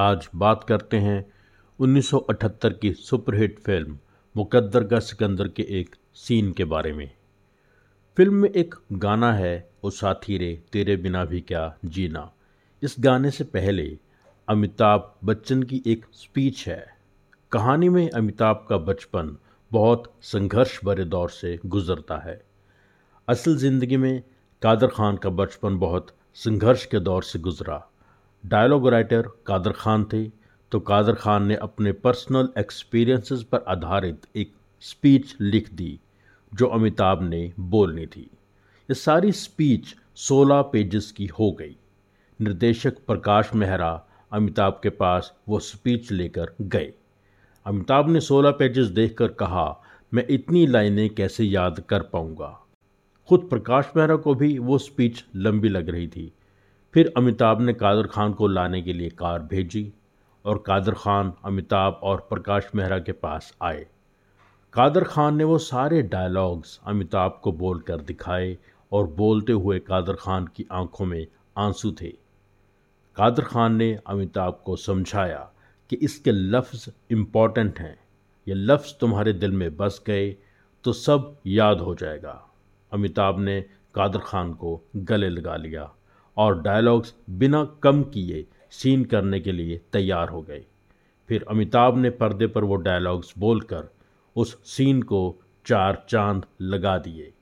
आज बात करते हैं 1978 की सुपरहिट फ़िल्म मुकद्दर का सिकंदर के एक सीन के बारे में। फ़िल्म में एक गाना है, ओ साथी रे तेरे बिना भी क्या जीना? इस गाने से पहले अमिताभ बच्चन की एक स्पीच है। कहानी में अमिताभ का बचपन बहुत संघर्ष भरे दौर से गुजरता है। असल ज़िंदगी में कादर खान का बचपन बहुत संघर्ष के दौर से गुजरा। डायलॉग राइटर कादर खान थे तो कादर खान ने अपने पर्सनल एक्सपीरियंसेस पर आधारित एक स्पीच लिख दी, जो अमिताभ ने बोलनी थी। ये सारी स्पीच 16 पेजेस की हो गई। निर्देशक प्रकाश मेहरा अमिताभ के पास वो स्पीच लेकर गए। अमिताभ ने 16 पेजेस देखकर कहा, मैं इतनी लाइनें कैसे याद कर पाऊँगा? खुद प्रकाश मेहरा को भी वो स्पीच लंबी लग रही थी। फिर अमिताभ ने कादर खान को लाने के लिए कार भेजी और कादर खान, अमिताभ और प्रकाश मेहरा के पास आए। कादर खान ने वो सारे डायलॉग्स अमिताभ को बोल कर दिखाए और बोलते हुए कादर खान की आँखों में आँसू थे। कादर खान ने अमिताभ को समझाया कि इसके लफ्ज़ इंपॉर्टेंट हैं। ये लफ्ज़ तुम्हारे दिल में बस गए तो सब याद हो जाएगा। अमिताभ ने कादर खान को गले लगा लिया। और डायलॉग्स बिना कम किए सीन करने के लिए तैयार हो गए। फिर अमिताभ ने पर्दे पर वो डायलॉग्स बोलकर उस सीन को चार चाँद लगा दिए।